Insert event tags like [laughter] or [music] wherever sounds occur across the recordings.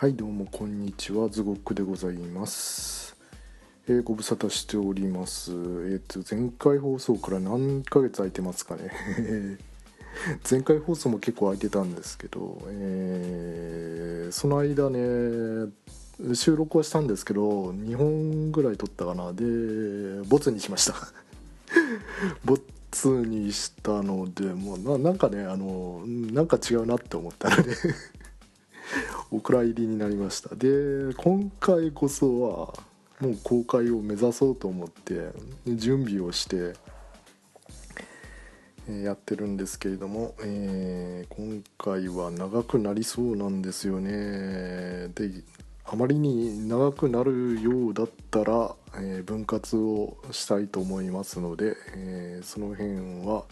はいどうもこんにちは。ズゴックでございます、えーご無沙汰しております。えっ、と前回放送から何ヶ月空いてますかね。[laughs] 前回放送も結構空いてたんですけど、えーその間ね収録はしたんですけど2本ぐらい撮ったかな。でボツにしました。[laughs] ボツにしたのでもうななんかねあのなんか違うなって思ったので。[laughs] お蔵入りになりました。で今回こそはもう公開を目指そうと思って準備をしてやってるんですけれども、えー今回は長くなりそうなんですよね。であまりに長くなるようだったら、えー分割をしたいと思いますので、えーその辺は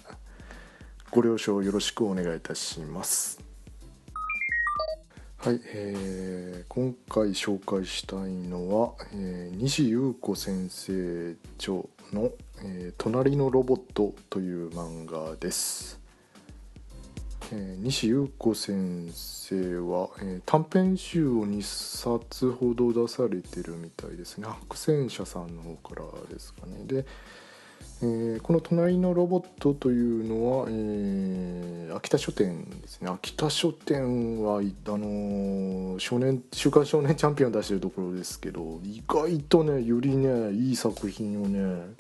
ご了承よろしくお願いいたします。はい、えー今回紹介したいのは、えー西優子先生著の、えー隣のロボット」という漫画です、えー西優子先生は、えー短編集を2冊ほど出されてるみたいですね。白戦車さんの方からですかね。でえーこの「隣のロボット」というのは、えー秋田書店ですね。秋田書店はあのー少年「週刊少年チャンピオン」出してるところですけど意外とねよりねいい作品をね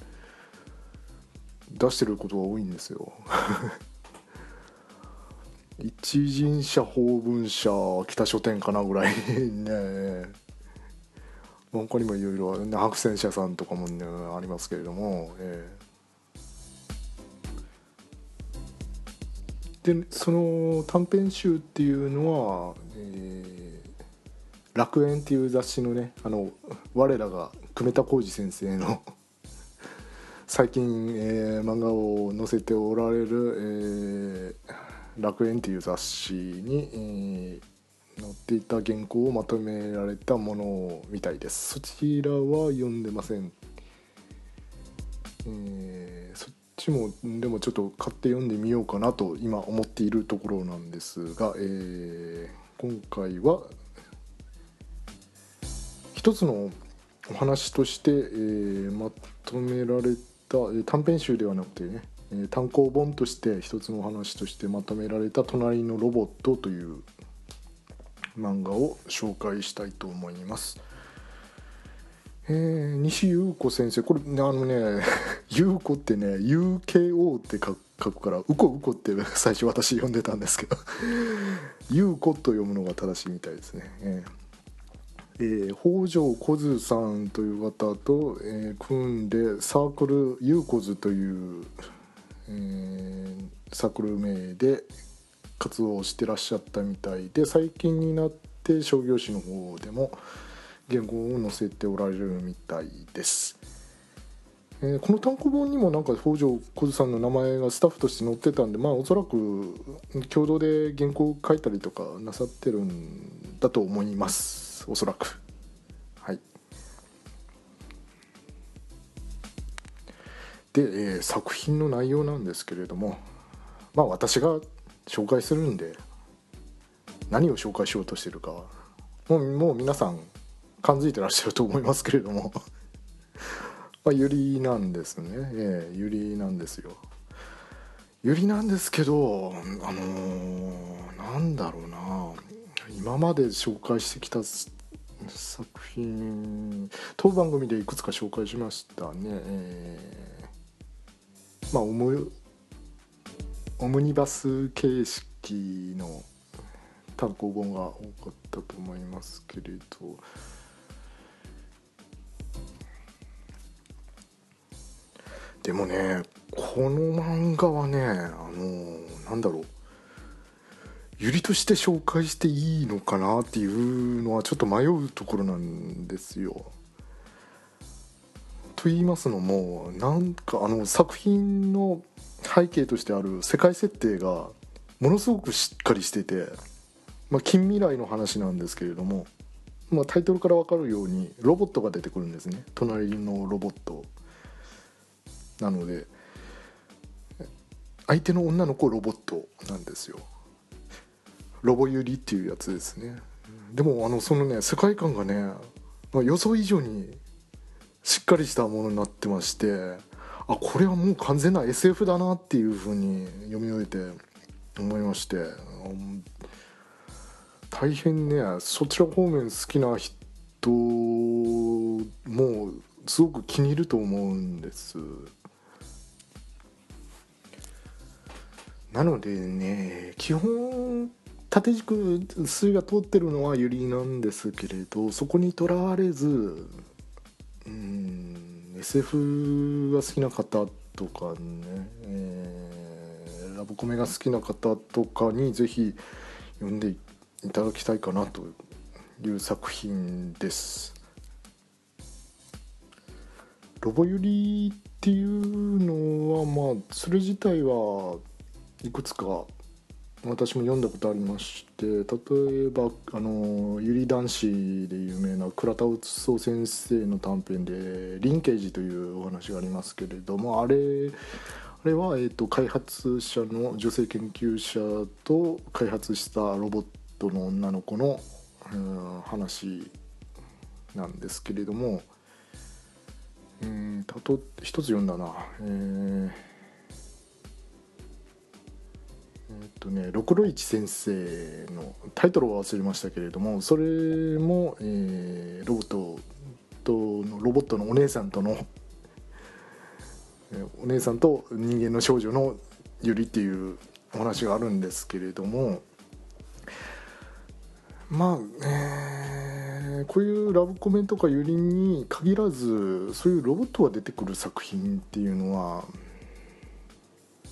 出してることが多いんですよ。[laughs] 一人社法文社秋田書店かなぐらいね。他にもいろいろ白戦車さんとかもねありますけれども、ええでその短編集っていうのは、えー楽園っていう雑誌のねあの我らが久米田浩二先生の [laughs] 最近、えー漫画を載せておられる、えー楽園っていう雑誌に、えー載っていた原稿をまとめられたものみたいです。そちらは読んでません、えーそちもでもちょっと買って読んでみようかなと今思っているところなんですが、えー今回は一つのお話として、えーまとめられた短編集ではなくてね、単行本として一つのお話としてまとめられた「隣のロボット」という漫画を紹介したいと思います。えー。西優子先生。これあのね [laughs] 優子ってね UKO って書く書くから「うこうこ」って最初私読んでたんですけど。[laughs] 優子と読むのが正しいみたいですね。えーえ。ー北条小津さんという方と、えー組んでサークル「ゆうこず」という、えーサークル名で活動をしてらっしゃったみたいで最近になって商業誌の方でも原稿を載せておられるみたいです。えーこの単行本にもなんか北条小津さんの名前がスタッフとして載ってたんでまあおそらく共同で原稿を書いたりとかなさってるんだと思います。おそらく。はい。で、えー作品の内容なんですけれどもまあ私が紹介するんで何を紹介しようとしてるかもうもう皆さん感づいてらっしゃると思いますけれども。[laughs] まあ、ユリなんですね、ええユリなんですよ。ユリなんですけどあのーなんだろうな。今まで紹介してきた作品当番組でいくつか紹介しましたね、えーまあオムオムニバス形式の単行本が多かったと思いますけれど。でもねこの漫画はねあのなんだろう。ゆりとして紹介していいのかなっていうのはちょっと迷うところなんですよ。と言いますのもなんかあの作品の背景としてある世界設定がものすごくしっかりしてて、まあ、近未来の話なんですけれども、まあ、タイトルから分かるようにロボットが出てくるんですね。隣のロボット。なので相手の女の子ロボットなんですよ。ロボユリっていうやつですね、でもあのそのね世界観がね、予想以上にしっかりしたものになってましてあこれはもう完全な SF だなっていうふうに読み終えて思いまして大変ねそちら方面好きな人もすごく気に入ると思うんです。なのでね基本縦軸水が通ってるのはユリなんですけれどそこにとらわれずうん SF が好きな方とかね、えー、ラブコメが好きな方とかに是非読んでいただきたいかなという作品です。ロボユリっていうのはまあそれ自体はいくつか私も読んだことありまして例えばあのゆり男子で有名な倉田うつそ先生の短編で「リンケージ」というお話がありますけれどもあれあれは、えーと、開発者の女性研究者と開発したロボットの女の子の、うん、話なんですけれどもうんたと一つ読んだな。えーえっとね六郎一先生のタイトルは忘れましたけれどもそれも、えー、ロボットとのロボットのお姉さんとのお姉さんと人間の少女のゆりっていうお話があるんですけれどもまあ、えー、こういうラブコメとかゆりに限らずそういうロボットが出てくる作品っていうのは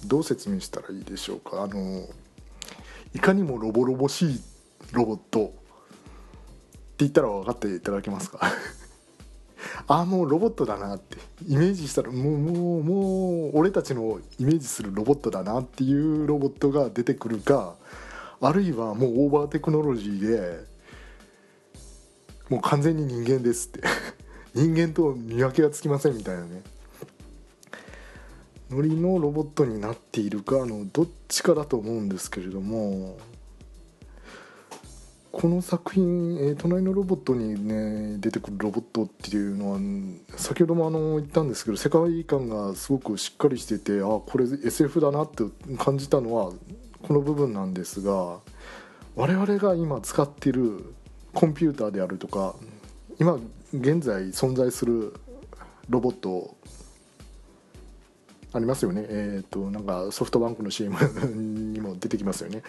どう説明したらいいでしょうか？あのいかにもロボロボしいロボットって言ったら分かっていただけますか？[laughs] ああもうロボットだなって。イメージしたらもうもうもう俺たちのイメージするロボットだなっていうロボットが出てくるかあるいはもうオーバーテクノロジーでもう完全に人間ですって。[laughs] 人間と見分けがつきませんみたいなね。ノリのロボットになっているかのどっちかだと思うんですけれどもこの作品、えー、隣のロボットにね出てくるロボットっていうのは先ほどもあの言ったんですけど世界観がすごくしっかりしててあこれ SF だなって感じたのはこの部分なんですが我々が今使っているコンピューターであるとか今現在存在するロボットありますよねえっ、ー、となんかソフトバンクの CM [laughs] にも出てきますよね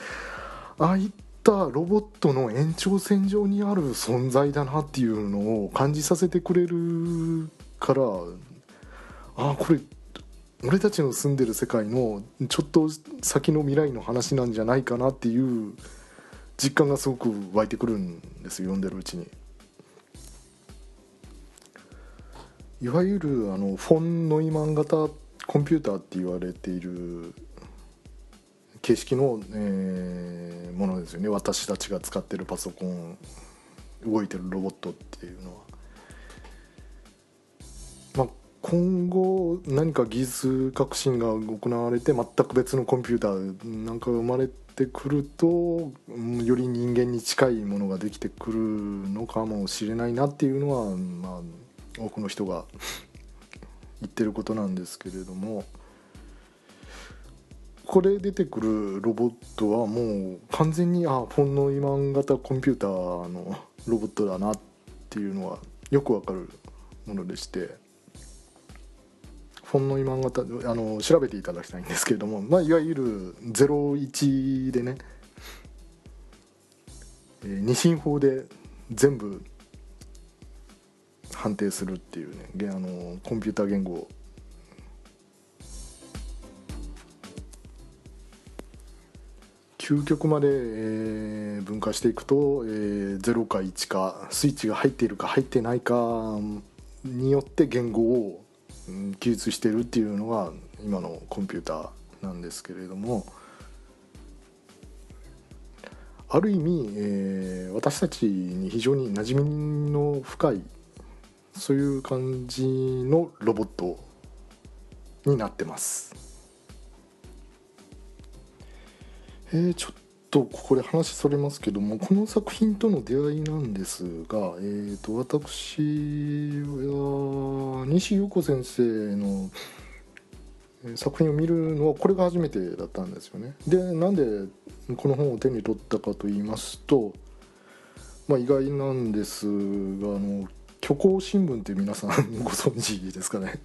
ああいったロボットの延長線上にある存在だなっていうのを感じさせてくれるからああこれ俺たちの住んでる世界のちょっと先の未来の話なんじゃないかなっていう実感がすごく湧いてくるんです読んでるうちに。いわゆるあのフォン・ノイマン型コンピューターって言われている形式の、えー、ものですよね私たちが使ってるパソコン動いてるロボットっていうのは。まあ、今後何か技術革新が行われて全く別のコンピューターなんか生まれてくるとより人間に近いものができてくるのかもしれないなっていうのは、まあ、多くの人が言ってることなんですけれどもこれ出てくるロボットはもう完全にあフォンノイマン型コンピューターのロボットだなっていうのはよくわかるものでしてフォンノイマン型あの調べていただきたいんですけれども、まあ、いわゆる01でね、え、二進法で全部判定するっていうねあのコンピューター言語。究極まで、えー、分化していくと、えー、0か1かスイッチが入っているか入ってないかによって言語を、うん、記述してるっていうのが今のコンピューターなんですけれども。ある意味、えー、私たちに非常に馴染みの深いそういう感じのロボットになってますえー、ちょっとここで話それますけどもこの作品との出会いなんですが、えーと、私は西優子先生の作品を見るのはこれが初めてだったんですよね。でなんでこの本を手に取ったかと言いますと、まあ、意外なんですがあの虚構新聞って皆さんご存知ですかね？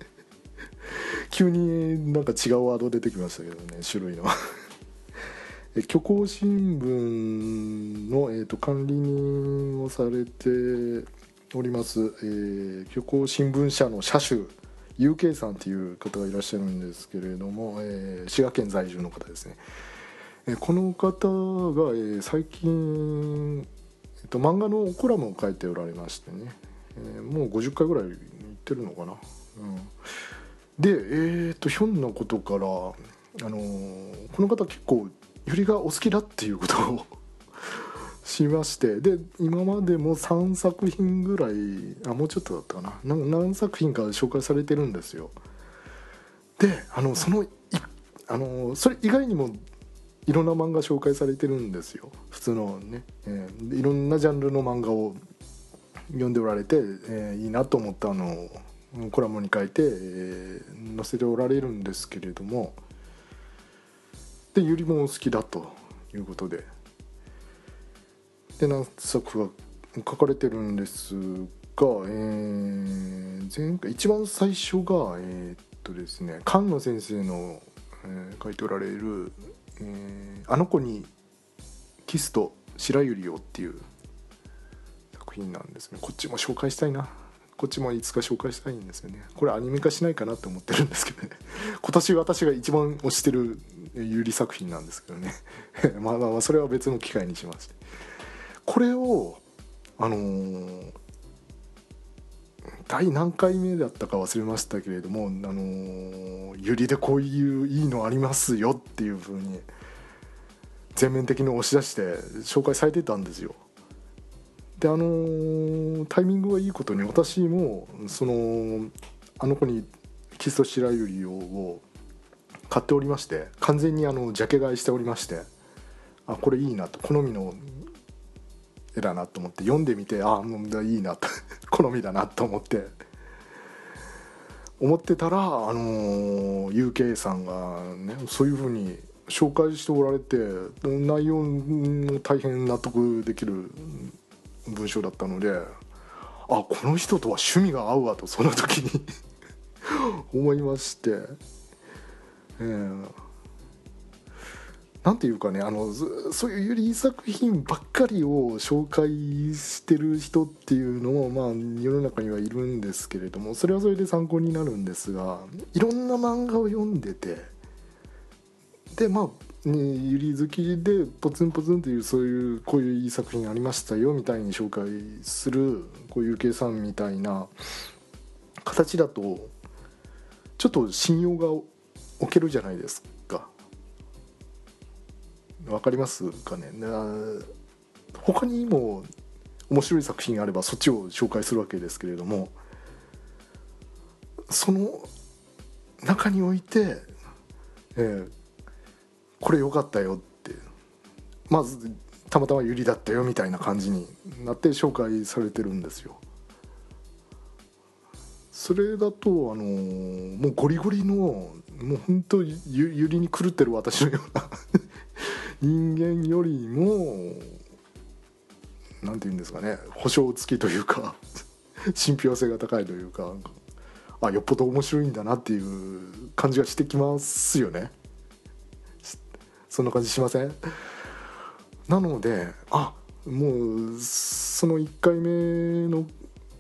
[laughs] 急になんか違うワード出てきましたけどね種類の。[laughs] 虚構新聞の、えーと、管理人をされております、えー、虚構新聞社の社主 UK さんっていう方がいらっしゃるんですけれども、えー、滋賀県在住の方ですね、えー、この方が、え、最近、えーと、漫画のコラムを書いておられましてね、えー、もう50回ぐらい行ってるのかな、うん、でえーとひょんなことからあのー、この方結構ゆりがお好きだっていうことを [laughs] しましてで今までも3作品ぐらいあもうちょっとだったかな。何作品か紹介されてるんですよ。であのそのあのそれ以外にもいろんな漫画紹介されてるんですよ。普通のね、えー、いろんなジャンルの漫画を読んでおられて、えー、いいなと思ったのコラムに書いて、えー、載せておられるんですけれどもでゆりも好きだということで。で何作が書かれてるんですが、えー、前回一番最初がえー、っとですね菅野先生の、えー、書いておられる、えー「あの子にキスと白百合を」っていう作品なんですね。こっちも紹介したいな。こっちもいつか紹介したいんですよね。これアニメ化しないかなって思ってるんですけどね。[laughs] 今年私が一番推してる有利作品なんですけどね。[laughs] まあまあそれは別の機会にしまして。これをあのー、第何回目だったか忘れましたけれども、あのー、ゆりでこういういいのありますよっていう風に全面的に押し出して紹介されてたんですよ。であのタイミングはいいことに私もそのあの子にキスと白百合を買っておりまして完全にあのジャケ買いしておりましてあこれいいなと好みの絵だなと思って読んでみてああもういいなと [laughs] 好みだなと思って思ってたらあの UK さんがねそういうふうに紹介しておられて内容も大変納得できる文章だったのであこの人とは趣味が合うわとその時に。[laughs] 思いまして、えー、なんていうかねあのそういうゆり作品ばっかりを紹介してる人っていうのも、まあ、世の中にはいるんですけれどもそれはそれで参考になるんですがいろんな漫画を読んでてでまあね、ゆり好きでポツンポツンっていうそういうこういういい作品ありましたよみたいに紹介するこういう計算みたいな形だとちょっと信用が置けるじゃないですか。わかりますかね？他にも面白い作品あればそっちを紹介するわけですけれどもその中において、えー、これ良かったよってまずたまたまユリだったよみたいな感じになって紹介されてるんですよ。それだとあのもうゴリゴリのもう本当ゆゆりに狂ってる私のような [laughs] 人間よりも何て言うんですかね保証付きというか信憑性が高いというかあよっぽど面白いんだなっていう感じがしてきますよね。そんな感じしません？なのであもうその1回目の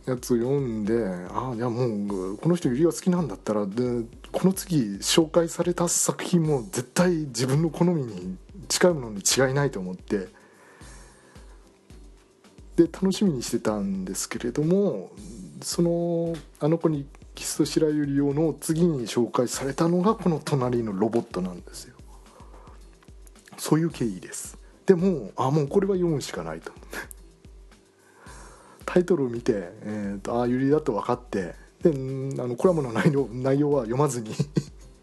やつを読んであいやもうこの人ゆりが好きなんだったらでこの次紹介された作品も絶対自分の好みに近いものに違いないと思ってで楽しみにしてたんですけれどもそのあの子にキスと白百合用の次に紹介されたのがこの隣のロボットなんですよ。そういう経緯です。でもあもうこれは読むしかないと。[laughs] タイトルを見て、えーと、ああゆりだと分かってであのコラムの内容内容は読まずに。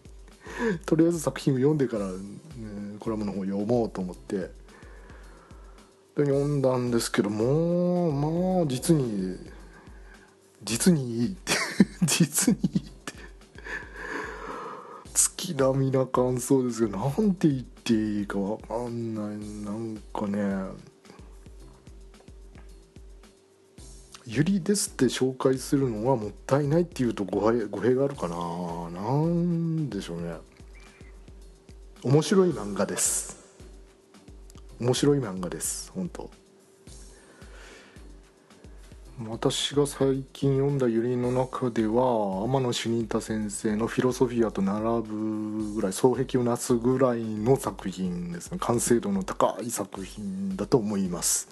[laughs] とりあえず作品を読んでから、え、コラムの方を読もうと思って読んだんですけどもまあ実に実にいいって。[laughs] 実にいいって。月並みな感想ですけどなんて言っていいかわかんない。なんかねゆりですって紹介するのはもったいないっていうと語弊語弊があるかな。なんでしょうね。面白い漫画です。面白い漫画です本当。私が最近読んだゆりの中では天野主任太先生の「フィロソフィア」と並ぶぐらい双璧をなすぐらいの作品ですね。完成度の高い作品だと思います。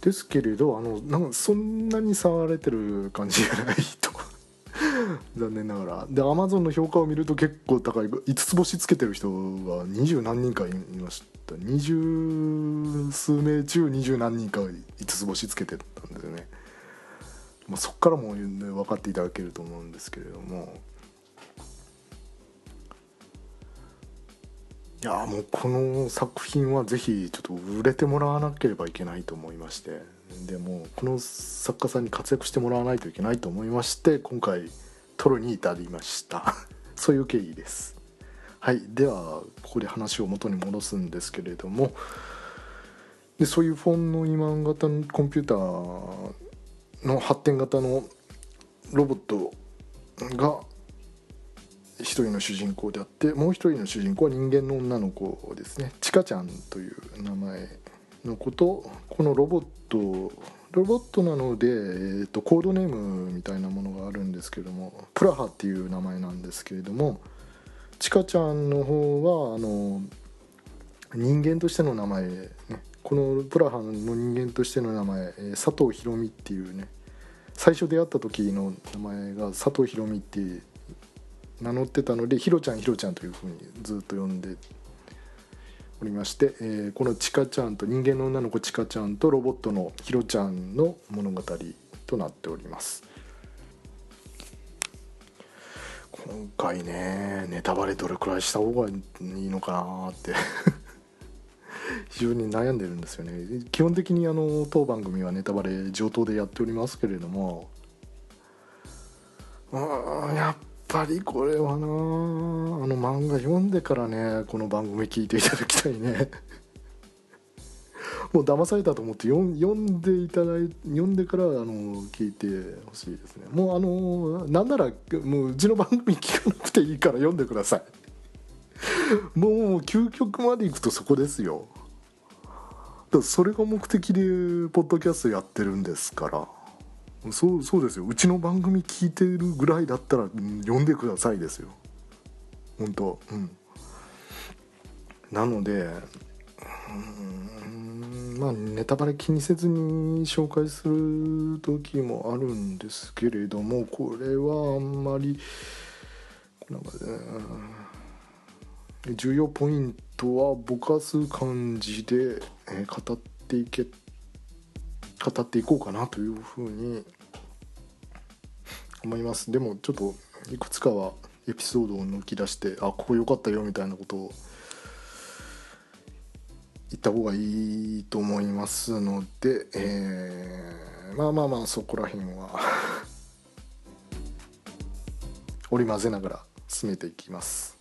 ですけれどあのなんかそんなに触れてる感じがないと。[laughs] 残念ながら。でアマゾンの評価を見ると結構高い。5つ星つけてる人が二十何人かいました二十数名中二十何人か5つ星つけてたんですよね、まあ、そこからも、ね、分かっていただけると思うんですけれども。いやもうこの作品はぜひちょっと売れてもらわなければいけないと思いまして。でもこの作家さんに活躍してもらわないといけないと思いまして今回取るに至りました。[laughs] そういう経緯です。はいではここで話を元に戻すんですけれどもでそういうフォンのイマン型のコンピューターの発展型のロボットが一人の主人公であってもう一人の主人公は人間の女の子ですね。ちかちゃんという名前の子とこのロボットロボットなので、えーと、コードネームみたいなものがあるんですけどもプラハっていう名前なんですけれどもちかちゃんの方はあの人間としての名前、ね、このプラハの人間としての名前佐藤ひろみっていうね。最初出会った時の名前が佐藤ひろみって名乗ってたのでひろちゃんひろちゃんというふうにずっと呼んでおりまして、えー、このちかちゃんと人間の女の子ちかちゃんとロボットのひろちゃんの物語となっております。今回ねネタバレどれくらいした方がいいのかなって。[laughs] 非常に悩んでるんですよね。基本的にあの当番組はネタバレ上等でやっておりますけれども。うんやっぱりこれはなあの漫画読んでからねこの番組聞いていただきたいね。もう騙されたと思って読んでいただい読んでからあの聞いてほしいですね。もうあのなんならもううちの番組聞かなくていいから読んでください。[laughs] もう究極までいくとそこですよ。だそれが目的でポッドキャストやってるんですから。そうそうですよ。うちの番組聞いてるぐらいだったら読んでくださいですよ。本当。うん。なのでまあネタバレ気にせずに紹介する時もあるんですけれどもこれはあんまりなんか、ね、重要ポイントはぼかす感じで、え語っていけ語っていこうかなというふうに思います。でもちょっといくつかはエピソードを抜き出してあここ良かったよみたいなことを言った方がいいと思いますので、えー、まあまあまあそこら辺は [laughs] 織り交ぜながら進めていきます。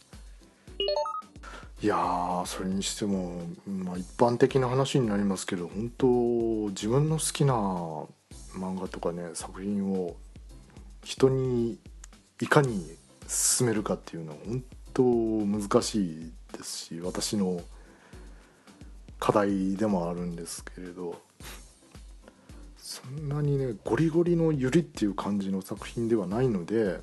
いやそれにしても、まあ、一般的な話になりますけど本当自分の好きな漫画とかね作品を人にいかに進めるかっていうのは本当難しいですし私の課題でもあるんですけれどそんなにねゴリゴリのゆりっていう感じの作品ではないので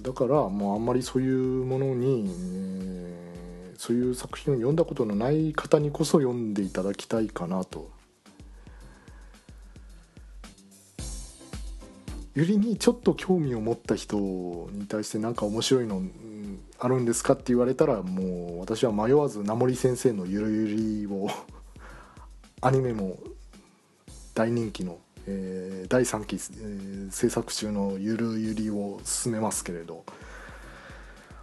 だからもうあんまりそういうものに、えそういう作品を読んだことのない方にこそ読んでいただきたいかなと。ゆりにちょっと興味を持った人に対して何か面白いのあるんですかって言われたらもう私は迷わず名森先生の「ゆるゆり」を [laughs] アニメも大人気の、えー、第3期、えー、制作中の「ゆるゆり」を進めますけれど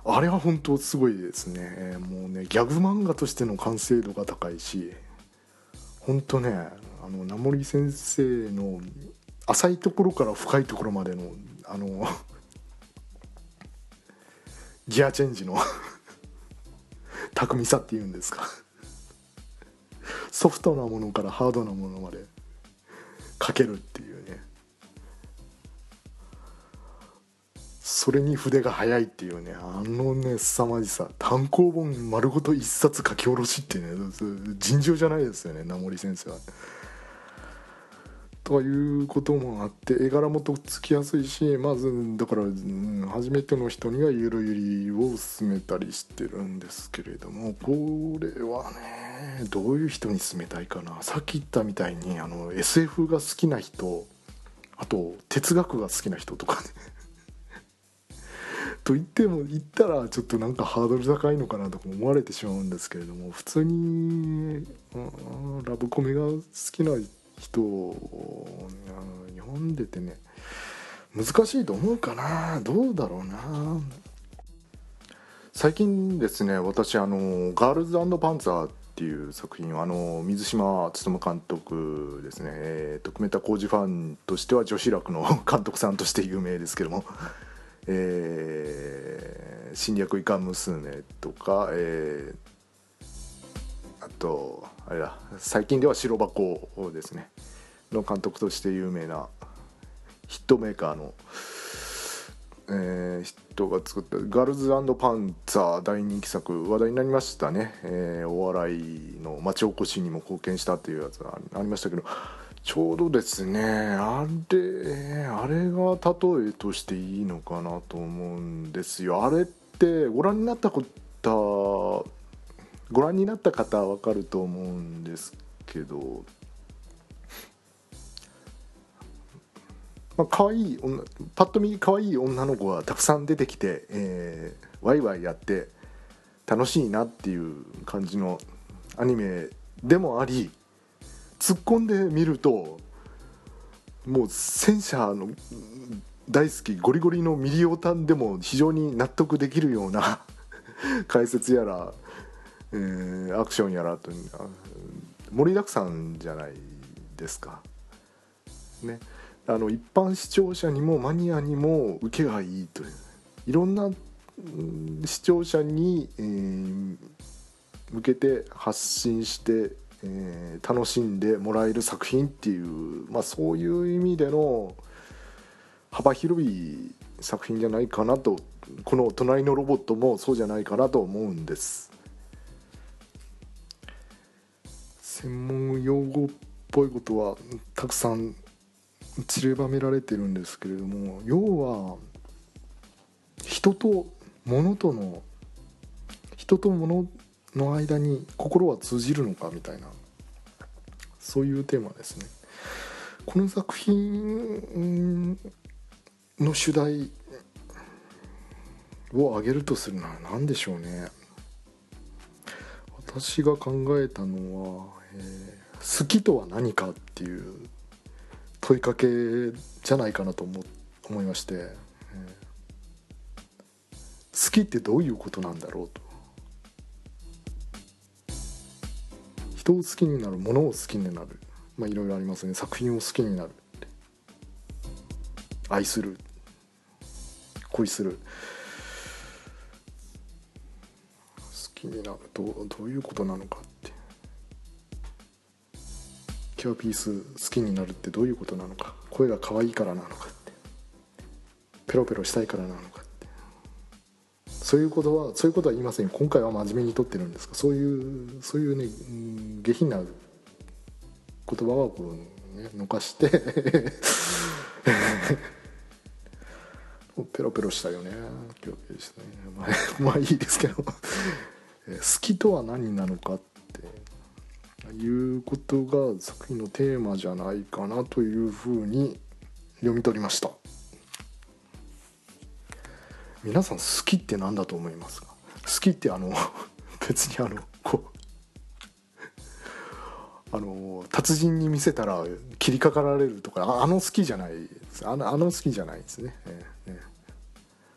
あれは本当すごいですね。もうねギャグ漫画としての完成度が高いし本当ねあの名森先生の浅いところから深いところまでのあのギアチェンジの [laughs] 巧みさっていうんですか。ソフトなものからハードなものまで書けるっていうね。それに筆が速いっていうね。あのね凄まじさ。単行本丸ごと一冊書き下ろしってね。尋常じゃないですよね。名森先生は。ということもあって絵柄もとっつきやすいしまずだから、うん、初めての人にはゆるゆりを勧めたりしてるんですけれどもこれはねどういう人に勧めたいかな。さっき言ったみたいにあの SF が好きな人あと哲学が好きな人とかね。[laughs] と言っても言ったらちょっとなんかハードル高いのかなとか思われてしまうんですけれども普通にうんラブコメが好きな人人を読んでてね難しいと思うかな。どうだろうな。最近ですね私あの「ガールズパンツァー」っていう作品あの水島勉監督ですね、えーと、久米田浩二ファンとしては女子楽の [laughs] 監督さんとして有名ですけども。えー、侵略いかん娘とか、えー、あとあれだ。最近では白箱ですね。の監督として有名なヒットメーカーの、えー、人が作った「ガールズパンツァー」大人気作話題になりましたね、えー、お笑いの町おこしにも貢献したっていうやつがありましたけどちょうどですねあれあれが例えとしていいのかなと思うんですよ。あれってご覧になったことご覧になった方は分かると思うんですけどまあ可愛い女パッと見可愛い女の子がたくさん出てきて、えー、ワイワイやって楽しいなっていう感じのアニメでもあり突っ込んでみるともう戦車の大好きゴリゴリのミリオタンでも非常に納得できるような [laughs] 解説やら、えー、アクションやらと盛りだくさんじゃないですか。ね、あの一般視聴者にもマニアにも受けがいいという。いろんな視聴者に、えー、向けて発信してえー、楽しんでもらえる作品っていう、まあ、そういう意味での幅広い作品じゃないかなと。この「隣のロボット」もそうじゃないかなと思うんです。専門用語っぽいことはたくさん散りばめられてるんですけれども要は人と物との人と物の間に心は通じるのかみたいなそういうテーマですね。この作品の主題を挙げるとするなら何でしょうね。私が考えたのは、好きとは何かっていう問いかけじゃないかなと思思いまして、えー、好きってどういうことなんだろうと。人を好きになるものを好きになる。まあいろいろありますね。作品を好きになる。愛する。恋する。好きになる。どうどういうことなのかキュアピース好きになるってどういうことなのか声が可愛いからなのかってペロペロしたいからなのかそういうことはそういうことは言いません今回は真面目にとってるんですがそういうそういうね下品な言葉はこう、ね、のかして。[laughs] ペロペロしたよね。今日したね、まあ、まあいいですけど。好きとは何なのかって。いうことが作品のテーマじゃないかなというふうに読み取りました。皆さん好きって何だと思いますか？好きってあの [laughs] 別にあのこうあの達人に見せたら切りかかられるとかあの好きじゃないあのあの好きじゃないですね、えー、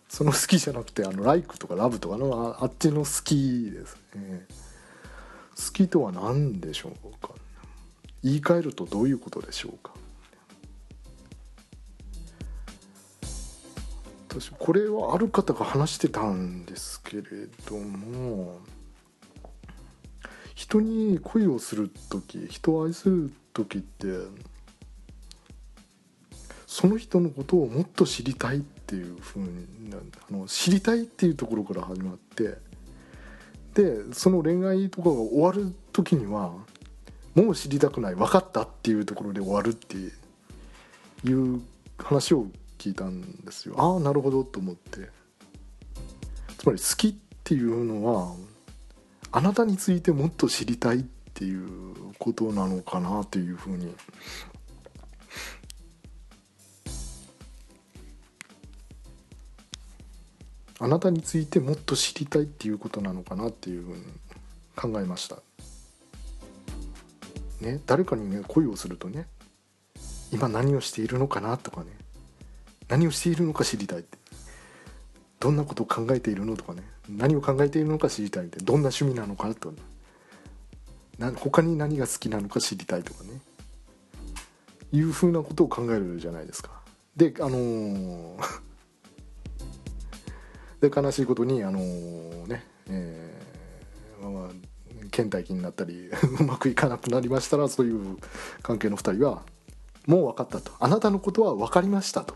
その好きじゃなくてあの「like」とか「love」とかのあっちの好きです。ね好きとは何でしょうか？言い換えるとどういうことでしょうか？私これはある方が話してたんですけれども人に恋をする時人を愛する時ってその人のことをもっと知りたいっていうふうにあの知りたいっていうところから始まってでその恋愛とかが終わる時にはもう知りたくない分かったっていうところで終わるっていう話を聞いたんですよ。ああなるほどと思って。つまり好きっていうのはあなたについてもっと知りたいっていうことなのかなというふうにあなたについてもっと知りたいっていうことなのかなっていうふうに考えました。ね、誰かにね恋をするとね今何をしているのかなとかね何をしているのか知りたいってどんなことを考えているのとかね何を考えているのか知りたいってどんな趣味なのかとかな他に何が好きなのか知りたいとかねいうふうなことを考えるじゃないですか。であのーで悲しいことにあのー、ね、えー、まあ倦怠期になったり [laughs] うまくいかなくなりましたらそういう関係の2人はもう分かったと。あなたのことは分かりましたと。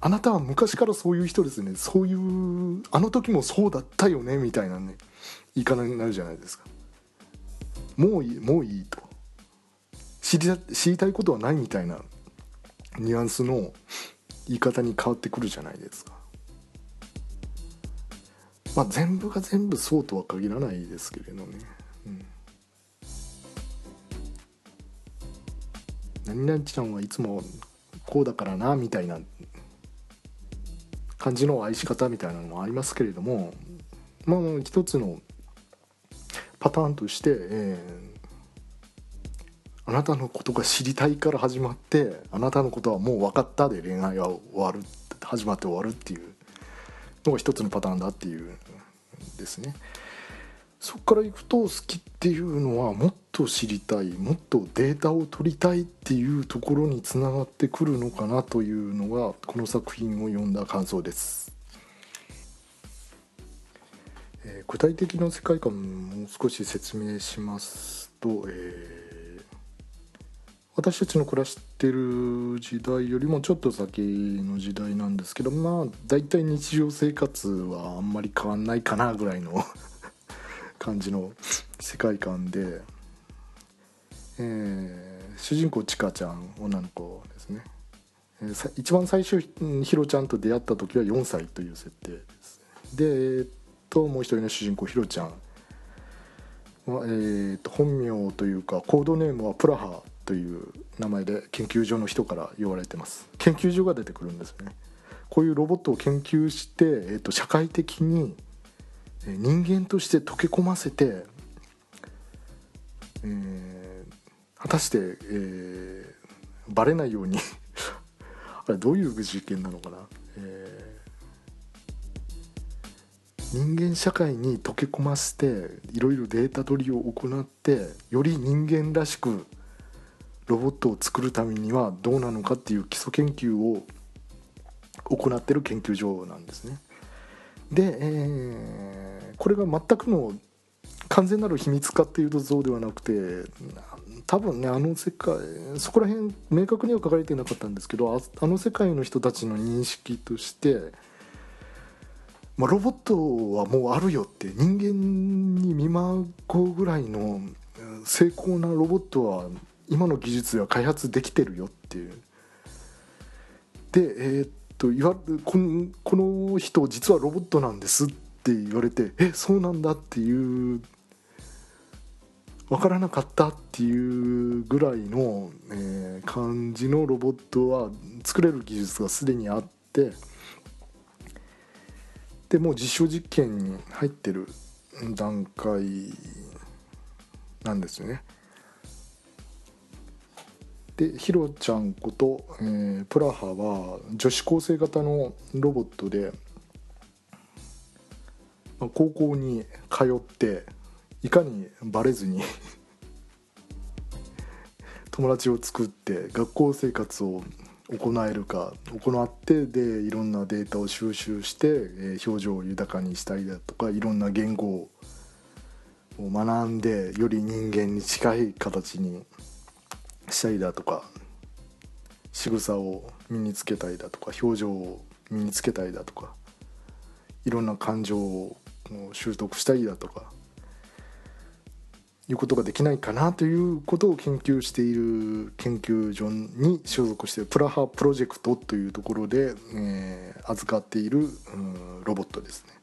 あなたは昔からそういう人ですね。そういうあの時もそうだったよねみたいなね言い方になるじゃないですか。もういいもういいと。知り知りたいことはないみたいなニュアンスの言い方に変わってくるじゃないですか。まあ全部が全部そうとは限らないですけれどね、うん、何々ちゃんはいつもこうだからなみたいな感じの愛し方みたいなのもありますけれどもまあ一つのパターンとして、えー、あなたのことが知りたいから始まってあなたのことはもう分かったで恋愛は終わる始まって終わるっていうのが一つのパターンだっていうですね。そこからいくと好きっていうのはもっと知りたいもっとデータを取りたいっていうところにつながってくるのかなというのがこの作品を読んだ感想です、えー、具体的な世界観もう少し説明しますと、えー私たちの暮らしててる時代よりもちょっと先の時代なんですけどまあ大体日常生活はあんまり変わんないかなぐらいの [laughs] 感じの世界観で、えー、主人公ちかちゃん女の子ですね、えー、一番最初ひろちゃんと出会った時は4歳という設定です。でえー、っともう一人の主人公ひろちゃん。は、えー、っと本名というかコードネームはプラハという名前で研究所の人から言われてます。研究所が出てくるんですね。こういうロボットを研究して、えー、と社会的に人間として溶け込ませて、えー、果たして、えー、バレないように。[laughs] あれどういう実験なのかな、えー、人間社会に溶け込ませていろいろデータ取りを行ってより人間らしくロボットを作るためにはどうなのかっていう基礎研究を行ってる研究所なんですね。で、えー、これが全くの完全なる秘密かっていうとそうではなくて多分ねあの世界そこら辺明確には書かれてなかったんですけどあの世界の人たちの認識として、まあ、ロボットはもうあるよって人間に見まごうぐらいの精巧なロボットは今の技術では開発できてるよっていうでえー、っと言わこのこの人実はロボットなんですって言われてえそうなんだっていう分からなかったっていうぐらいの、えー、感じのロボットは作れる技術がすでにあってでもう実証実験に入ってる段階なんですよね。でヒロちゃんこと、えー、プラハは女子高生型のロボットで、まあ、高校に通っていかにバレずに [laughs] 友達を作って学校生活を行えるか行ってでいろんなデータを収集して、えー、表情を豊かにしたりだとかいろんな言語を学んでより人間に近い形にしたりだとか仕草を身につけたりだとか表情を身につけたりだとかいろんな感情を習得したりだとかいうことができないかなということを研究している研究所に所属しているプラハプロジェクトというところで、えー、預かっている、うん、ロボットですね。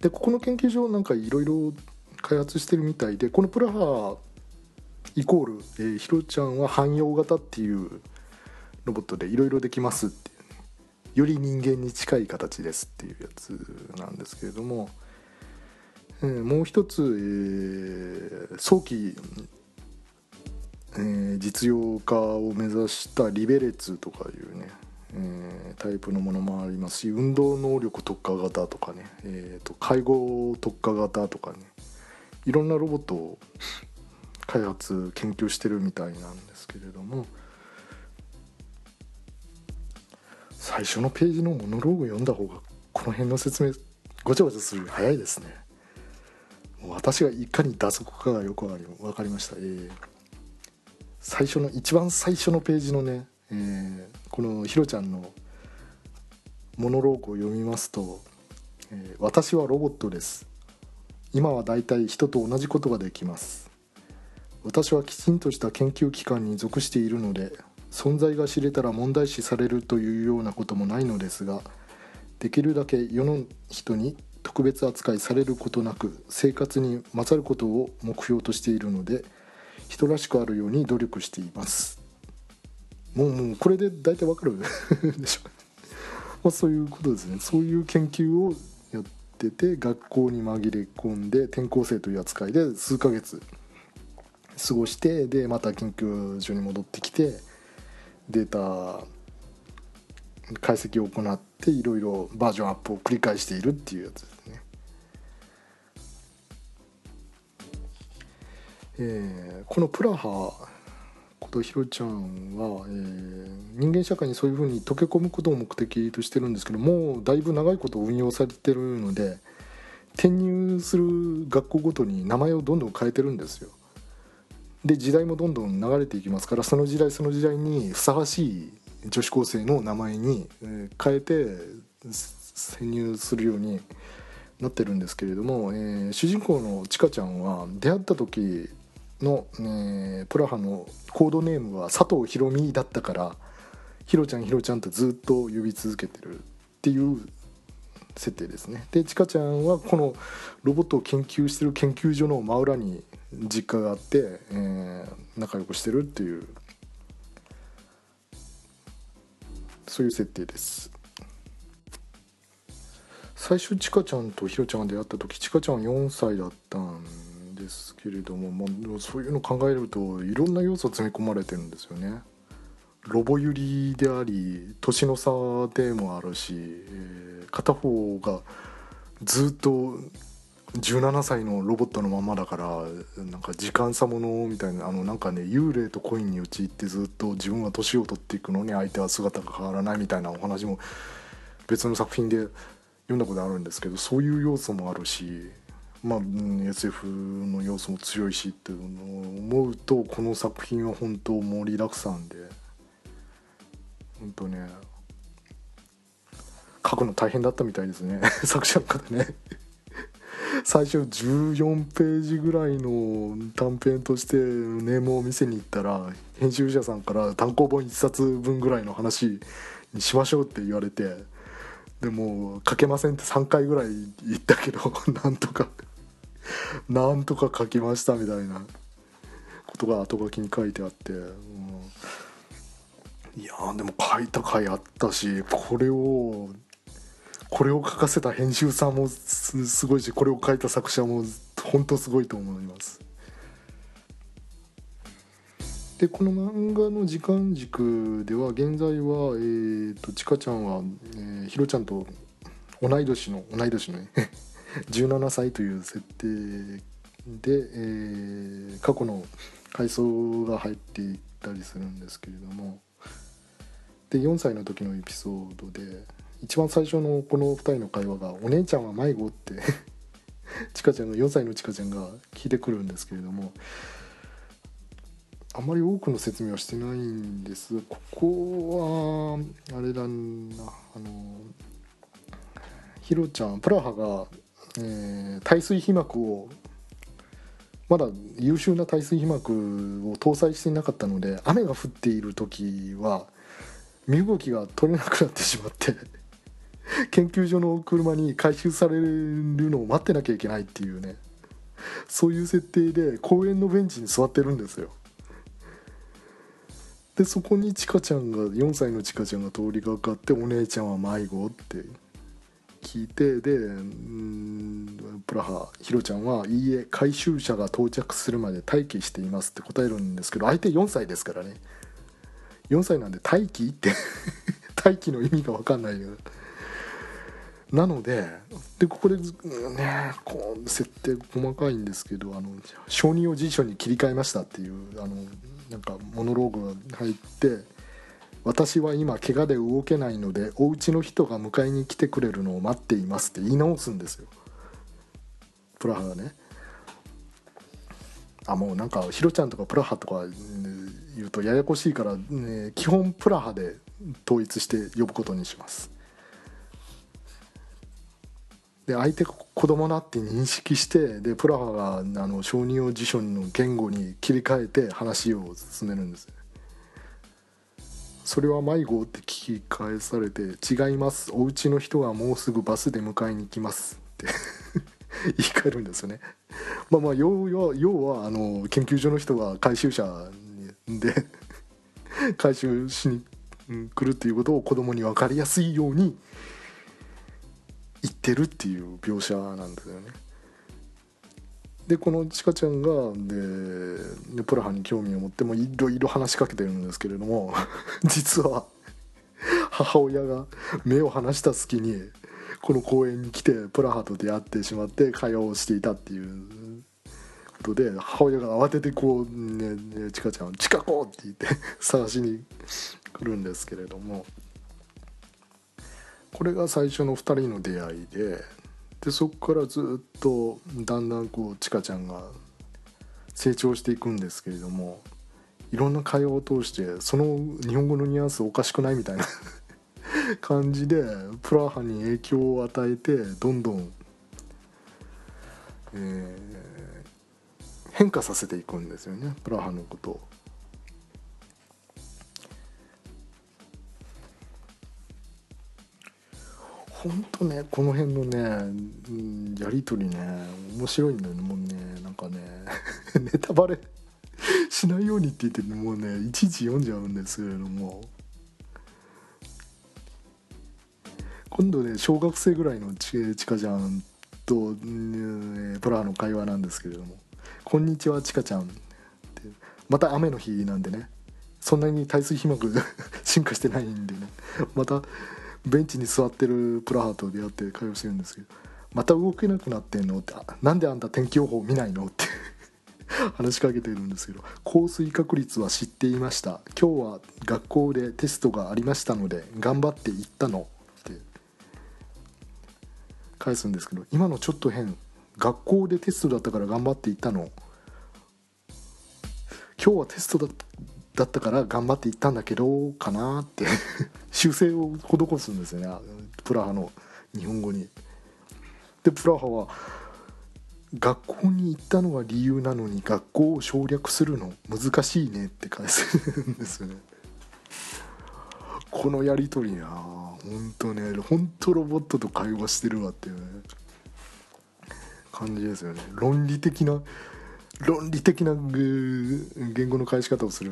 でここの研究所なんかいろいろ開発してるみたいでこのプラハイコール、えー、ひろちゃんは汎用型っていうロボットでいろいろできますっていう、ね、より人間に近い形ですっていうやつなんですけれども、えー、もう一つ、えー、早期、えー、実用化を目指したリベレツとかいうね、えー、タイプのものもありますし運動能力特化型とかね、えーと、介護特化型とかねいろんなロボットを開発研究してるみたいなんですけれども最初のページのモノローグ読んだ方がこの辺の説明ごちゃごちゃするより早いですね。私がいかに打足かがよく分かりました、えー、最初の一番最初のページのね、えー、このひろちゃんのモノローグを読みますと、えー、私はロボットです。今はだいたい人と同じことができます。私はきちんとした研究機関に属しているので存在が知れたら問題視されるというようなこともないのですができるだけ世の人に特別扱いされることなく生活に勝ることを目標としているので人らしくあるように努力しています。もうもうこれで大体わかる [laughs] でしょまあそういうことですね。そういう研究をやってて学校に紛れ込んで転校生という扱いで数ヶ月過ごしてでまた研究所に戻ってきてデータ解析を行っていろいろバージョンアップを繰り返しているっていうやつですね。えー、このプラハことひろちゃんは、えー、人間社会にそういうふうに溶け込むことを目的としてるんですけどもうだいぶ長いこと運用されてるので転入する学校ごとに名前をどんどん変えてるんですよ。で時代もどんどん流れていきますからその時代その時代にふさわしい女子高生の名前に変えて潜入するようになってるんですけれども、えー、主人公のちかちゃんは出会った時の、えー、プラハのコードネームは佐藤ひろみだったからひろちゃんひろちゃんとずっと呼び続けてるっていう設定ですね。でちかちゃんはこのロボットを研究してる研究所の真裏に実家があって、えー、仲良くしてるっていうそういう設定です。最初ちかちゃんとひろちゃんが出会った時ちかちゃんは4歳だったんですけれども、まあ、そういうの考えるといろんな要素詰め込まれてるんですよね。ロボユリであり年の差でもあるし、えー、片方がずっと17歳のロボットのままだからなんか時間差ものみたいなあのなんかね幽霊とコインに陥ってずっと自分は年を取っていくのに相手は姿が変わらないみたいなお話も別の作品で読んだことあるんですけどそういう要素もあるしまあ、SF の要素も強いしっていうのを思うとこの作品は本当盛りだくさんで本当ね書くの大変だったみたいですね。[laughs] 作者の方ね。最初14ページぐらいの短編としてネームを見せに行ったら編集者さんから単行本1冊分ぐらいの話にしましょうって言われてでも書けませんって3回ぐらい言ったけど [laughs] なんとかなんとか書きましたみたいなことが後書きに書いてあって、いやでも書いた回あったしこれをこれを書かせた編集さんもすごいしこれを書いた作者も本当すごいと思います。でこの漫画の時間軸では現在は、えーと、ちかちゃんは、えー、ひろちゃんと同い年の同い年のね [laughs] 17歳という設定で、えー、過去の回想が入っていったりするんですけれども。で4歳の時のエピソードで一番最初のこの2人の会話が「お姉ちゃんは迷子」って [laughs] ちかちゃんが4歳のちかちゃんが聞いてくるんですけれどもあまり多くの説明はしてないんです。ここはあれだなあのヒロちゃんプラハが、えー、耐水被膜をまだ優秀な耐水被膜を搭載していなかったので雨が降っている時は身動きが取れなくなってしまって [laughs] 研究所の車に回収されるのを待ってなきゃいけないっていうね。そういう設定で公園のベンチに座ってるんですよ。でそこにちかちゃんが4歳のちかちゃんが通りがかって「お姉ちゃんは迷子」って聞いてでうんプラハヒロちゃんは「いいえ回収車が到着するまで待機しています」って答えるんですけど相手4歳ですからね。4歳なんで待機って [laughs] 待機の意味が分かんないよ。なのででここでねこう設定細かいんですけどあの承認を辞書に切り替えましたっていうあのなんかモノローグが入って「私は今怪我で動けないのでお家の人が迎えに来てくれるのを待っています」って言い直すんですよ。プラハがね。あもうなんかヒロちゃんとかプラハとか言うとややこしいから、ね、基本プラハで統一して呼ぶことにします。で相手が子供だって認識してでプラハがあの小児用辞書の言語に切り替えて話を進めるんです。それは迷子って聞き返されて「違います。お家の人はもうすぐバスで迎えに来ます」って。[laughs] 言い換えるんですよねまあまあ要は要はあの研究所の人が回収車で [laughs] 回収しに来るっていうことを子供に分かりやすいように言ってるっていう描写なんですよね。でこのちかちゃんがでプラハに興味を持ってもいろいろ話しかけてるんですけれども [laughs] 実は母親が目を離した隙にこの公園に来てプラハと出会ってしまって会話をしていたっていうことで母親が慌ててこう「ねねちかちゃん近こう」って言って [laughs] 探しに来るんですけれども。これが最初の2人の出会いででそこからずっとだんだんこうちかちゃんが成長していくんですけれどもいろんな会話を通してその日本語のニュアンスおかしくないみたいな感じでプラハに影響を与えてどんどん、えー、変化させていくんですよねプラハのことを。ほんとねこの辺のね、うん、やり取りね面白いんだよねもうねなんかね [laughs] ネタバレしないようにって言ってもうねいちいち読んじゃうんですけれども今度ね小学生ぐらいのちちかちゃんと、ね、プラの会話なんですけれども「こんにちはちかちゃん」また雨の日なんでね。そんなに耐水被膜 [laughs] 進化してないんでね。またベンチに座ってるプラハと出会って会話してるんですけど「また動けなくなってんの?」って「なんであんた天気予報見ないの?」って。[laughs] 話しかけてるんですけど「降水確率は知っていました。今日は学校でテストがありましたので頑張って行ったの」返すんですけど今のちょっと変学校でテストだったから頑張って行ったの今日はテストだったから頑張って行ったんだけどかなって [laughs] 修正を施すんですよねプラハの日本語に。でプラハは学校に行ったのが理由なのに学校を省略するの難しいねって返すんですよね。このやり取りなほんとねほんとロボットと会話してるわっていうね感じですよね論理的な論理的な言語の返し方をする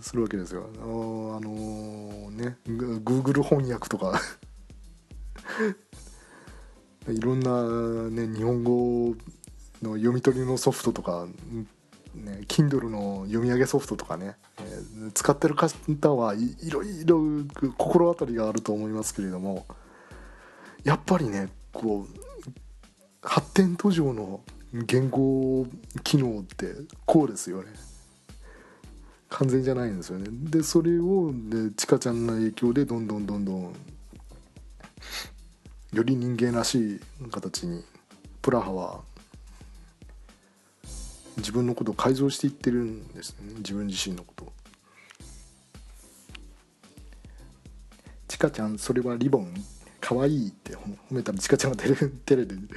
するわけですよ。あのあのね Google 翻訳とか [laughs] いろんな、ね、日本語の読み取りのソフトとかね、Kindle の読み上げソフトとかね、えー、使ってる方はいいろいろ心当たりがあると思いますけれどもやっぱりねこう発展途上の言語機能ってこうですよね。完全じゃないんですよね。でそれをでちかちゃんの影響でどんどんどんどんより人間らしい形にプラハは自分のことを改造していってるんですね。自分自身のことを。ちかちゃんそれはリボン。かわいいって褒めたらちかちゃんが照れ照れる。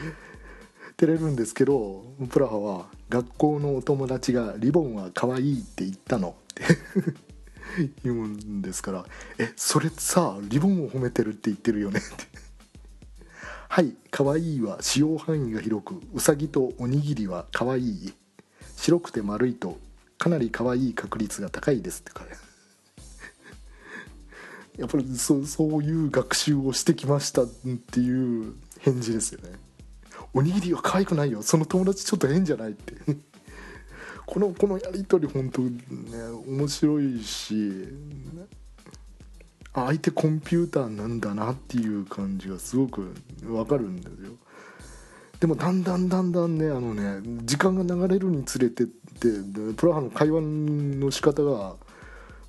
照れるんですけどプラハは学校のお友達がリボンはかわいいって言ったの。って [laughs] 言うんですからえそれさリボンを褒めてるって言ってるよね。っ [laughs] てはいかわいいは使用範囲が広くうさぎとおにぎりはかわいい。白くて丸いとかなり可愛い確率が高いですってか [laughs] やっぱりそそういう学習をしてきましたっていう返事ですよね。おにぎりは可愛くないよ。その友達ちょっと変じゃないって。[laughs] このこのやり取り本当ね面白いし相手コンピューターなんだなっていう感じがすごくわかるんですよ。でもだんだんだんだんねあのね時間が流れるにつれてってプラハの会話の仕方が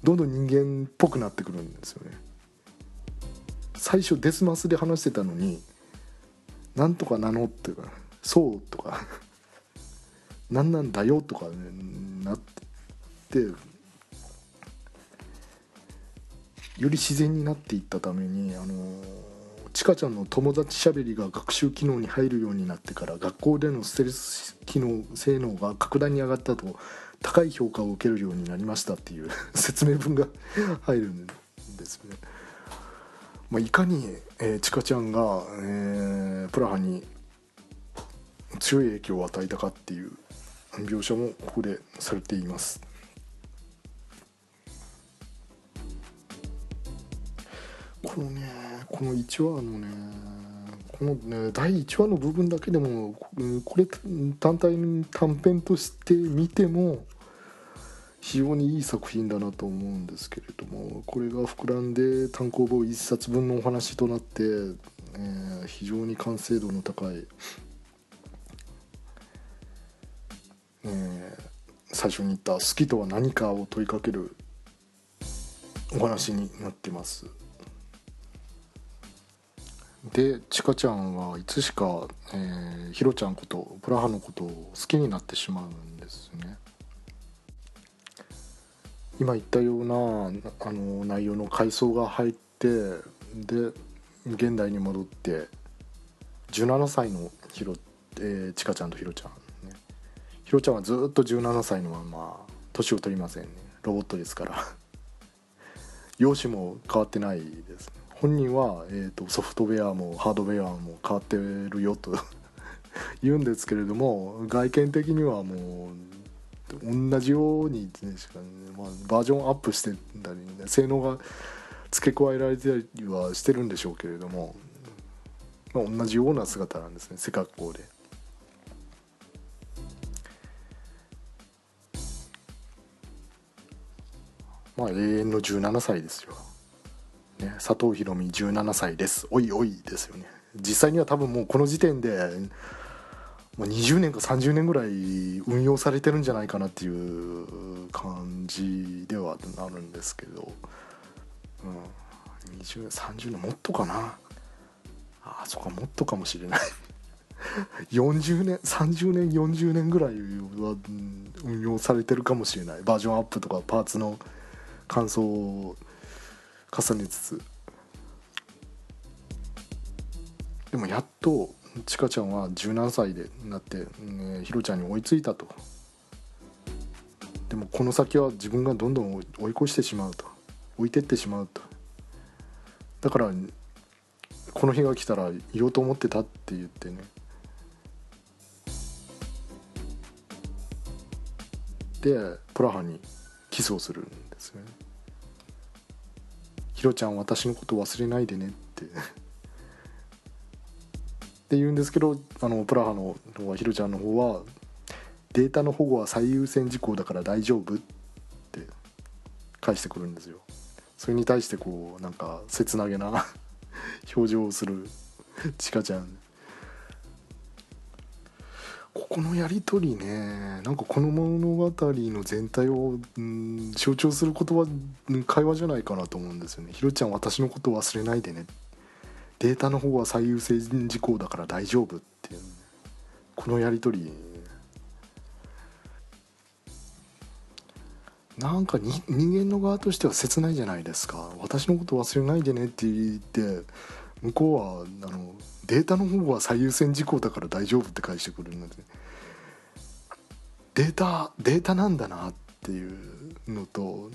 どんどん人間っぽくなってくるんですよね最初デスマスで話してたのに「なんとかなの?」っていうか「そう」とか「[laughs] 何なんだよ」とか、ね、なってより自然になっていったためにあのーちかちゃんの友達しゃべりが学習機能に入るようになってから学校でのステルス機能性能が格段に上がったと高い評価を受けるようになりましたっていう [laughs] 説明文が入るんですね。まあ、いかに、えー、ちかちゃんが、えー、プラハに強い影響を与えたかっていう描写もここでされています。このねこの1話のねこのね第1話の部分だけでもこれ単体短編として見ても非常にいい作品だなと思うんですけれどもこれが膨らんで単行本1冊分のお話となって、えー、非常に完成度の高い、えー、最初に言った「好きとは何か」を問いかけるお話になってます。でちかちゃんはいつしか、えー、ひろちゃんことプラハのことを好きになってしまうんですね。今言ったようなあの内容の回想が入ってで現代に戻って17歳のひろ、えー、ちかちゃんとひろちゃんね。ひろちゃんはずっと17歳のまま年を取りませんね。ロボットですから。容姿も変わってないですね。本人は、えーと、ソフトウェアもハードウェアも変わってるよと [laughs] 言うんですけれども外見的にはもう同じように、ねしか、ね、まあ、バージョンアップしてたり、ね、性能が付け加えられたりはしてるんでしょうけれども、まあ、同じような姿なんですね背格好で。まあ永遠の17歳ですよ。ね、佐藤博美17歳です。おいおいですよね。実際には多分もうこの時点で20年か30年ぐらい運用されてるんじゃないかなっていう感じではなるんですけど、うん、20年30年もっとかな。あそっかもっとかもしれない。40年30年40年ぐらいは運用されてるかもしれない。バージョンアップとかパーツの感想を重ねつつ。でもやっとちかちゃんは17歳でなって、ね、ひろちゃんに追いついたと。でもこの先は自分がどんどん追い越してしまうと。置いてってしまうと。だからこの日が来たら言おうと思ってたって言ってね。でプラハにキスをするんですね。ひろちゃん私のこと忘れないでね」って。[laughs] って言うんですけどあのプラハのひろちゃんの方はデータの保護は最優先事項だから大丈夫って。返してくるんですよ。それに対してこうなんか切なげな [laughs] 表情をするちかちゃん。ここのやり取りねなんかこの物語の全体を、うん、象徴する言葉会話じゃないかなと思うんですよね。ひろちゃん私のこと忘れないでね。データの方は最優先事項だから大丈夫っていう。このやり取り。なんか人間の側としては切ないじゃないですか。私のこと忘れないでねって言って向こうはあのデータの方は最優先事項だから大丈夫って返してくるのでデータデータなんだなっていうのと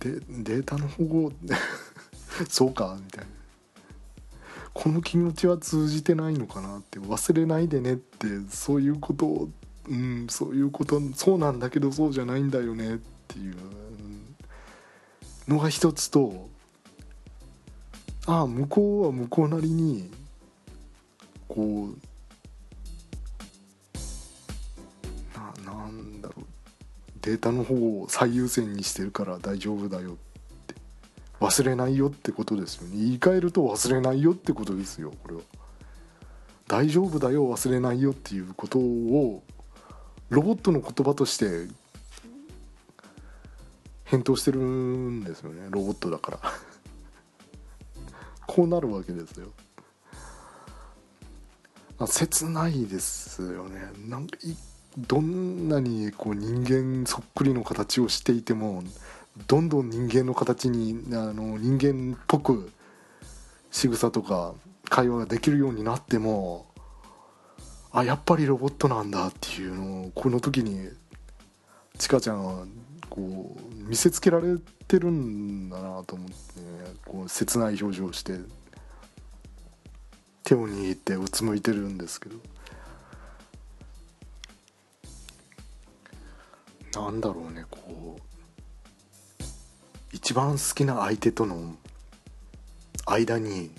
でデータの保護 [laughs] そうかみたいな。この気持ちは通じてないのかなって忘れないでねってそういうことをうんそういうことそうなんだけどそうじゃないんだよねっていうのが一つとあ向こうは向こうなりにこうななんだろう。データの方を最優先にしてるから大丈夫だよって。忘れないよってことですよね。言い換えると忘れないよってことですよこれは。大丈夫だよ忘れないよっていうことをロボットの言葉として返答してるんですよね。ロボットだから。こうなるわけですよ。切ないですよね。なんかどんなにこう人間そっくりの形をしていてもどんどん人間の形にあの人間っぽく仕草とか会話ができるようになってもあやっぱりロボットなんだっていうのをこの時にちかちゃんはこう見せつけられてるんだなと思って、ね、こう切ない表情をして手を握ってうつむいてるんですけど。なんだろうねこう一番好きな相手との間に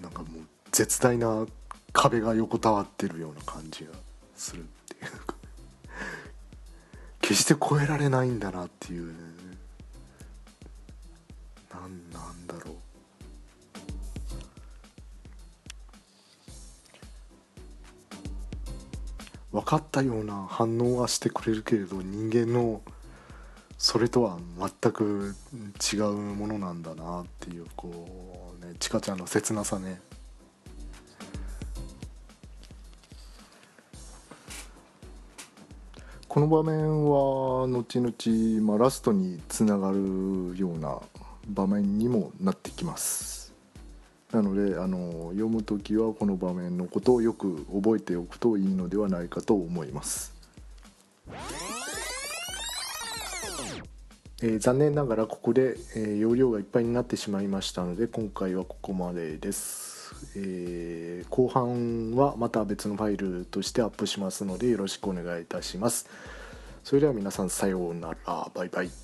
なんかもう絶大な壁が横たわってるような感じがするっていうか。決して超えられないんだなっていうね。かったような反応はしてくれるけれど人間のそれとは全く違うものなんだなっていうこうねちかちゃんの切なさね。この場面は後々、まあ、ラストにつながるような場面にもなってきます。なのであの読む時はこの場面のことをよく覚えておくといいのではないかと思います。えー、残念ながらここで、えー、容量がいっぱいになってしまいましたので今回はここまでです。えー、後半はまた別のファイルとしてアップしますのでよろしくお願いいたします。それでは皆さんさようなら。バイバイ。